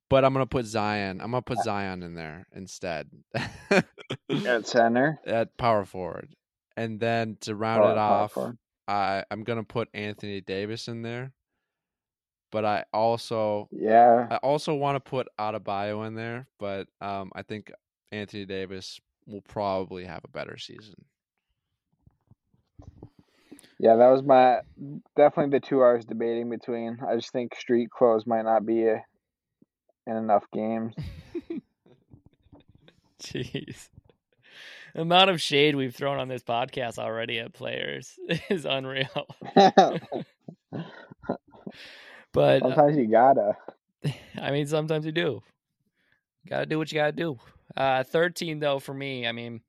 but I'm gonna put Zion. I'm gonna put Zion in there instead At *laughs* center. at power forward, and then to round Oh, it off, forward. I I'm gonna put Anthony Davis in there. But I also Yeah. I also want to put Adebayo in there, but um I think Anthony Davis will probably have a better season. Yeah, that was my definitely the two I was debating between. I just think street clothes might not be a, in enough games. *laughs* Jeez. The amount of shade we've thrown on this podcast already at players *laughs* is unreal. *laughs* But uh, Sometimes you gotta. I mean, sometimes you do. Got to do what you got to do. Uh, third team, though, for me, I mean,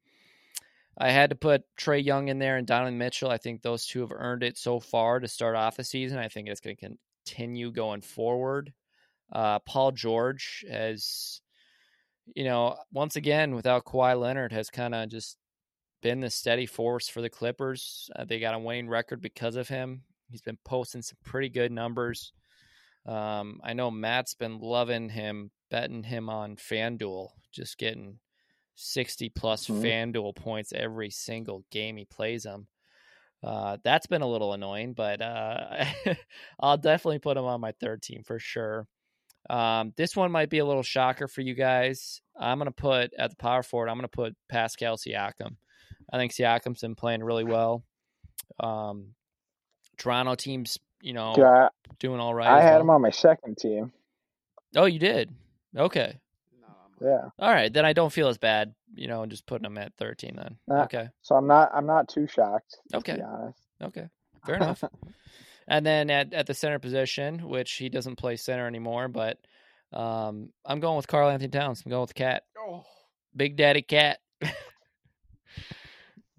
I had to put Trae Young in there and Donovan Mitchell. I think those two have earned it so far to start off the season. I think it's going to continue going forward. Uh, Paul George has, you know, once again, without Kawhi Leonard, has kind of just been the steady force for the Clippers. Uh, they got a winning record because of him. He's been posting some pretty good numbers. Um, I know Matt's been loving him, betting him on FanDuel, just getting 60 plus Mhm. FanDuel points every single game he plays them. Uh, that's been a little annoying, but uh, *laughs* I'll definitely put him on my third team for sure. Um, this one might be a little shocker for you guys. I'm going to put at the power forward, I'm going to put Pascal Siakam. I think Siakam's been playing really well. Um, Toronto team's, you know, Yeah, doing all right. I had well. him on my second team. Oh, you did? Okay. Yeah. All right. Then I don't feel as bad, you know, and just putting him at 13 then. Okay. So I'm not I'm not too shocked, to Okay. be honest. Okay. Fair enough. *laughs* And then at, at the center position, which he doesn't play center anymore, but um, I'm going with Karl Anthony Towns. I'm going with Cat. Oh. Big Daddy Cat. *laughs*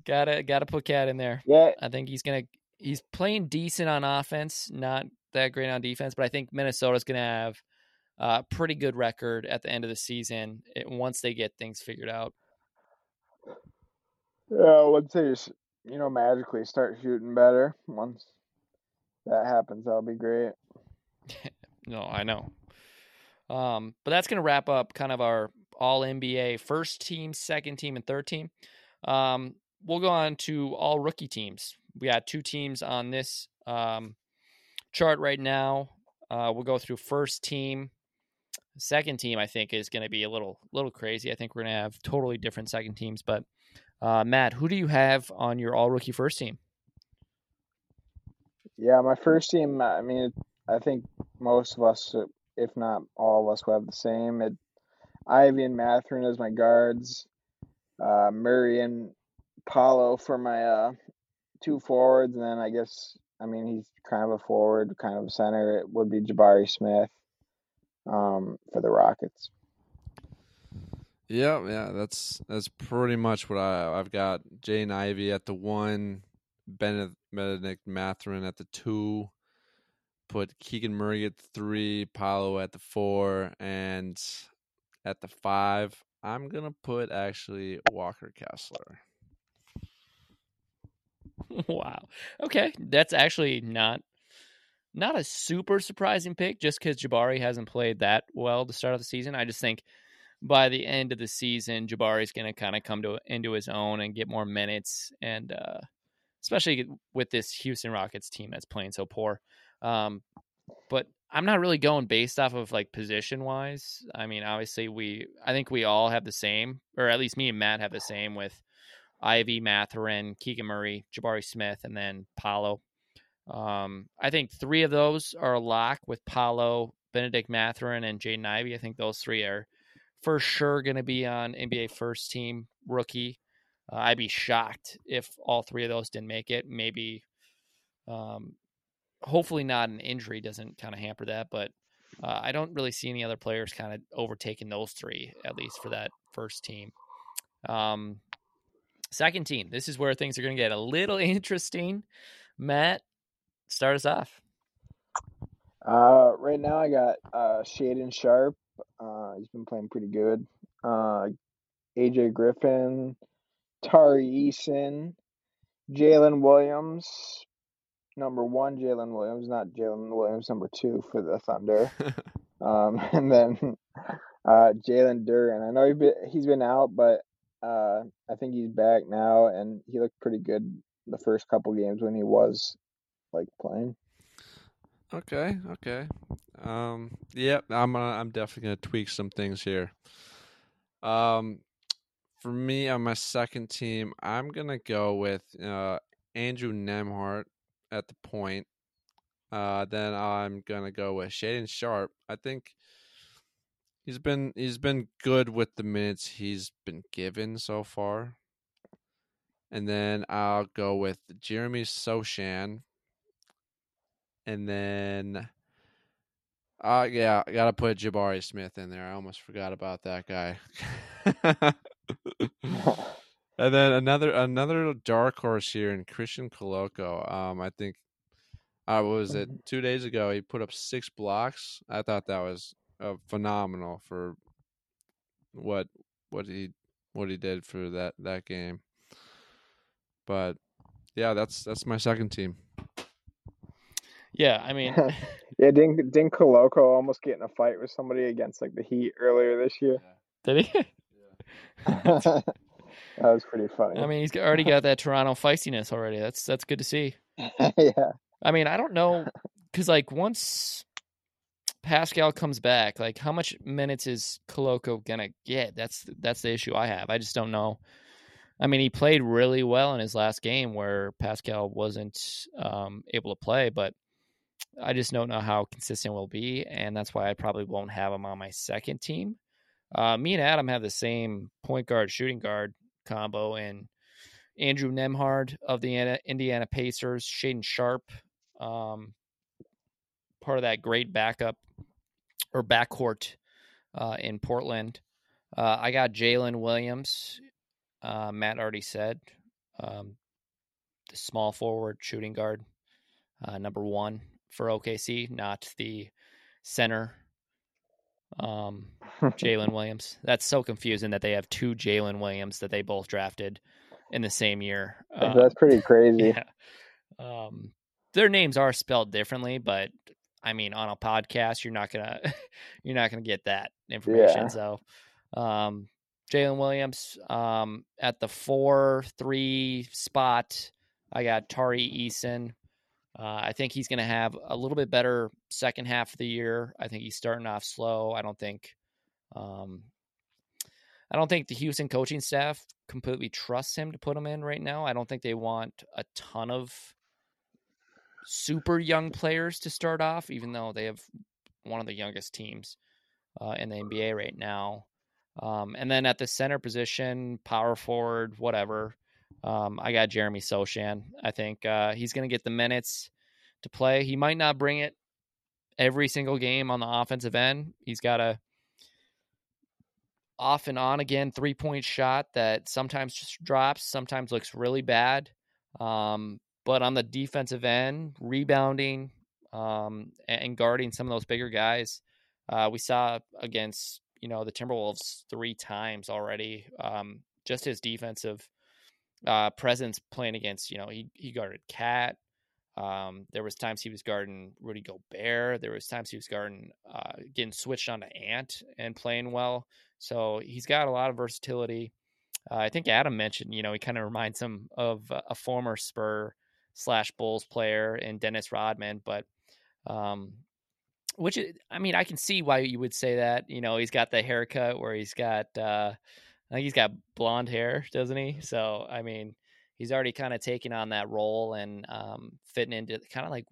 gotta gotta put Cat in there. Yeah, I think he's gonna he's playing decent on offense, not that great on defense, but I think Minnesota's gonna have a pretty good record at the end of the season it, once they get things figured out. yeah, once they just you know magically start shooting better, once that happens, that'll be great. *laughs* No, I know. Um, but that's going to wrap up kind of our all NBA first team, second team, and third team. Um, we'll go on to all rookie teams. We got two teams on this um, chart right now. Uh, we'll go through first team. Second team, I think, is going to be a little little crazy. I think we're going to have totally different second teams. But uh, Matt, who do you have on your all rookie first team? Yeah, my first team. I mean, I think most of us, if not all of us, will have the same. It, Ivey and Mathurin as my guards, uh, Murray and Paolo for my uh, two forwards, and then I guess I mean he's kind of a forward, kind of a center. It would be Jabari Smith um, for the Rockets. Yeah, yeah, that's that's pretty much what I I've got. Jaden Ivy at the one, Bennedict Mathurin at the two, put Keegan Murray at three, Paolo at the four, and at the five, I'm gonna put actually Walker Kessler. *laughs* wow. Okay, that's actually not not a super surprising pick just because Jabari hasn't played that well to start of the season. I just think by the end of the season, Jabari's going to kind of come to into his own and get more minutes, and uh, especially with this Houston Rockets team that's playing so poor. Um, but I'm not really going based off of like position wise. I mean, obviously we I think we all have the same, or at least me and Matt have the same with Ivey, Mathurin, Keegan Murray, Jabari Smith, and then Paolo. Um, I think three of those are a lock with Paolo, Bennedict Mathurin, and Jaden Ivey. I think those three are for sure going to be on NBA first team rookie. Uh, I'd be shocked if all three of those didn't make it. Maybe, um, hopefully, not an injury doesn't kind of hamper that, but uh, I don't really see any other players kind of overtaking those three, at least for that first team. Um, second team, this is where things are going to get a little *laughs* interesting. Matt, start us off. Uh, right now I got uh, Shaedon Sharpe. Uh, he's been playing pretty good. Uh, AJ Griffin, Tari Eason, Jalen Williams, number one, Jalen Williams, not Jalen Williams, number two for the Thunder. *laughs* um, *laughs* and then uh, Jalen Duren. I know he's been, he's been out, but uh, I think he's back now, and he looked pretty good the first couple games when he was like playing. Okay, okay. Um, yep, yeah, I'm gonna, I'm definitely gonna tweak some things here. Um, for me on my second team, I'm gonna go with uh, Andrew Nembhard at the point. Uh, then I'm gonna go with Shaedon Sharpe. I think he's been he's been good with the minutes he's been given so far. And then I'll go with Jeremy Sochan. And then uh yeah, I gotta put Jabari Smith in there. I almost forgot about that guy. *laughs* *laughs* and then another another dark horse here in Christian Koloko. Um, I think I uh, was it mm-hmm. two days ago. He put up six blocks. I thought that was uh, phenomenal for what what he what he did for that that game. But yeah, that's that's my second team. Yeah, I mean, *laughs* yeah, didn't didn't Koloko almost get in a fight with somebody against like the Heat earlier this year? Did he? *laughs* *laughs* that was pretty funny. I mean, he's already got that Toronto feistiness already. That's that's good to see. *laughs* yeah. I mean, I don't know because like once Pascal comes back, like how much minutes is Koloko gonna get? That's that's the issue I have. I just don't know. I mean, he played really well in his last game where Pascal wasn't um, able to play, but I just don't know how consistent will be, and that's why I probably won't have him on my second team. Uh, me and Adam have the same point guard shooting guard combo, and Andrew Nembhard of the Indiana Pacers, Shaedon Sharpe, um, part of that great backup or backcourt uh, in Portland. Uh, I got Jalen Williams. Uh, Matt already said um, the small forward shooting guard, uh, number one for OKC, not the center um, *laughs* Jalen Williams. That's so confusing that they have two Jalen Williams that they both drafted in the same year. Um, That's pretty *laughs* crazy. Yeah. Um, their names are spelled differently, but I mean, on a podcast, you're not gonna *laughs* you're not gonna get that information. Yeah. So, um, Jalen Williams, um, at the four three spot, I got Tari Eason. Uh, I think he's going to have a little bit better second half of the year. I think he's starting off slow. I don't think, um, I don't think the Houston coaching staff completely trusts him to put him in right now. I don't think they want a ton of super young players to start off, even though they have one of the youngest teams uh, in the NBA right now. Um, and then at the center position, power forward, whatever. Um, I got Jeremy Sochan. I think uh, he's going to get the minutes to play. He might not bring it every single game on the offensive end. He's got a off and on again three point shot that sometimes just drops, sometimes looks really bad. Um, but on the defensive end, rebounding um, and guarding some of those bigger guys, uh, we saw against you know the Timberwolves three times already. Um, just his defensive uh, presence playing against you know he he guarded Cat. Um, there was times he was guarding Rudy Gobert. There was times he was guarding uh, getting switched onto Ant and playing well. So he's got a lot of versatility. Uh, I think Adam mentioned, you know, he kind of reminds him of a former Spur slash Bulls player in Dennis Rodman, but um, which I mean, I can see why you would say that. You know, he's got the haircut where he's got, uh, I think he's got blonde hair, doesn't he? So I mean, he's already kind of taking on that role and um, fitting into kind of like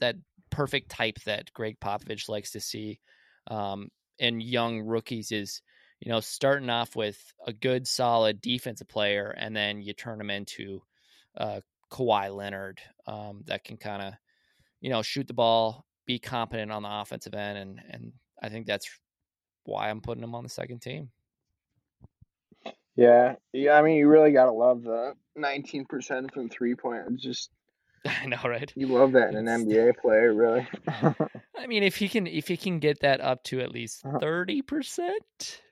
that perfect type that Gregg Popovich likes to see um, in young rookies. Is you know starting off with a good, solid defensive player, and then you turn them into uh, Kawhi Leonard um, that can kind of you know shoot the ball be competent on the offensive end, and and I think that's why I'm putting him on the second team. Yeah, yeah. I mean, you really gotta love the 19% from three point. It's just *laughs* I know, right? You love that in an NBA player, really. *laughs* I mean, if he can, if he can get that up to at least uh-huh. thirty percent,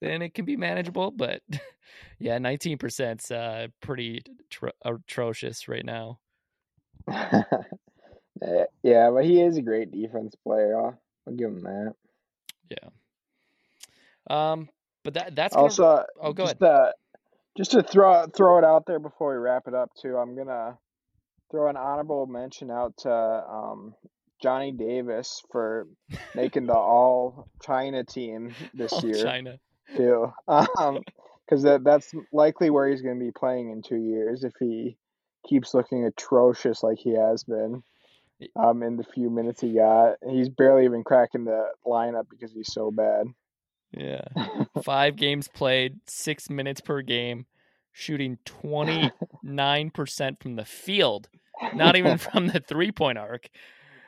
then it can be manageable. But *laughs* yeah, nineteen percent's uh, pretty tro- atrocious right now. Yeah, but he is a great defense player. I'll, I'll give him that. Yeah. Um, but that that's gonna... also. Oh, go just, ahead. Uh, just to throw throw it out there before we wrap it up, too. I'm gonna throw an honorable mention out to um, Johnny Davis for making the All China team *laughs* this all year. China. Too. Um, because that that's likely where he's going to be playing in two years if he keeps looking atrocious like he has been um, in the few minutes he got. He's barely even cracking the lineup because he's so bad. Yeah. *laughs* Five games played, six minutes per game, shooting 29% from the field, not even *laughs* from the three point arc.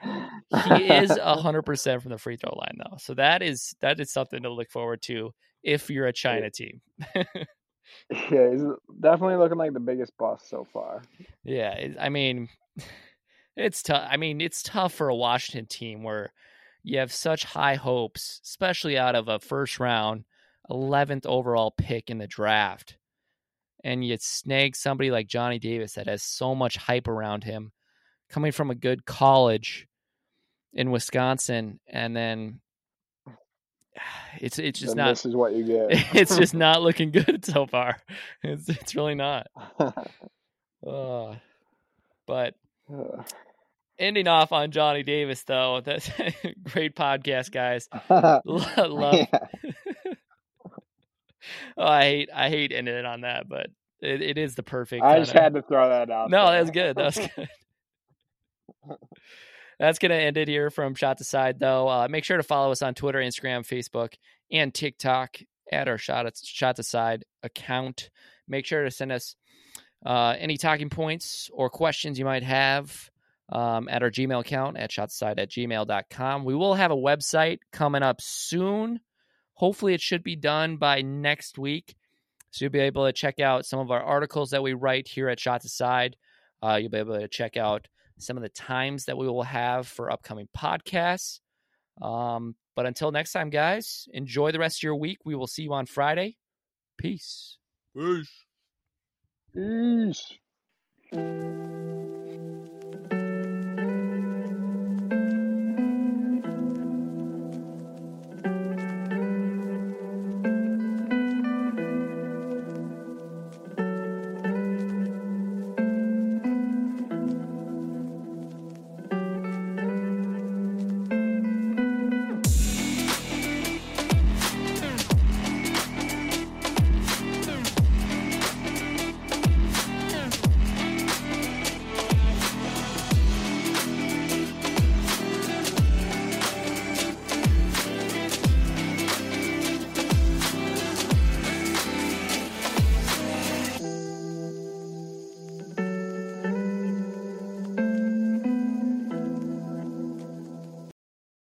He is 100% *laughs* from the free throw line, though. So that is that is something to look forward to if you're a China team. yeah, he's definitely looking like the biggest boss so far. Yeah, I mean, it's tough. I mean, it's tough for a Washington team where you have such high hopes, especially out of a first round, 11th overall pick in the draft. And you snag somebody like Johnny Davis that has so much hype around him coming from a good college in Wisconsin. And then *sighs* it's it's just not. This is what you get. *laughs* it's just *laughs* not looking good so far. It's it's really not. *laughs* uh, but ending off on Johnny Davis, though. *laughs* That's great podcast, guys. *laughs* Love. *laughs* oh, I hate I hate ending it on that, but it, it is the perfect. I just had to throw that out. No, that's good. That's good. that's gonna end it here from Shots Aside, though. Uh, make sure to follow us on Twitter, Instagram, Facebook, and TikTok at our Shot Shots Aside account. Make sure to send us uh, any talking points or questions you might have um, at our Gmail account at shotside at gmail.com. We will have a website coming up soon. Hopefully, it should be done by next week. So you'll be able to check out some of our articles that we write here at Shots Aside. Uh, you'll be able to check out some of the times that we will have for upcoming podcasts. Um, but until next time, guys, enjoy the rest of your week. We will see you on Friday. Peace. Peace. Peace.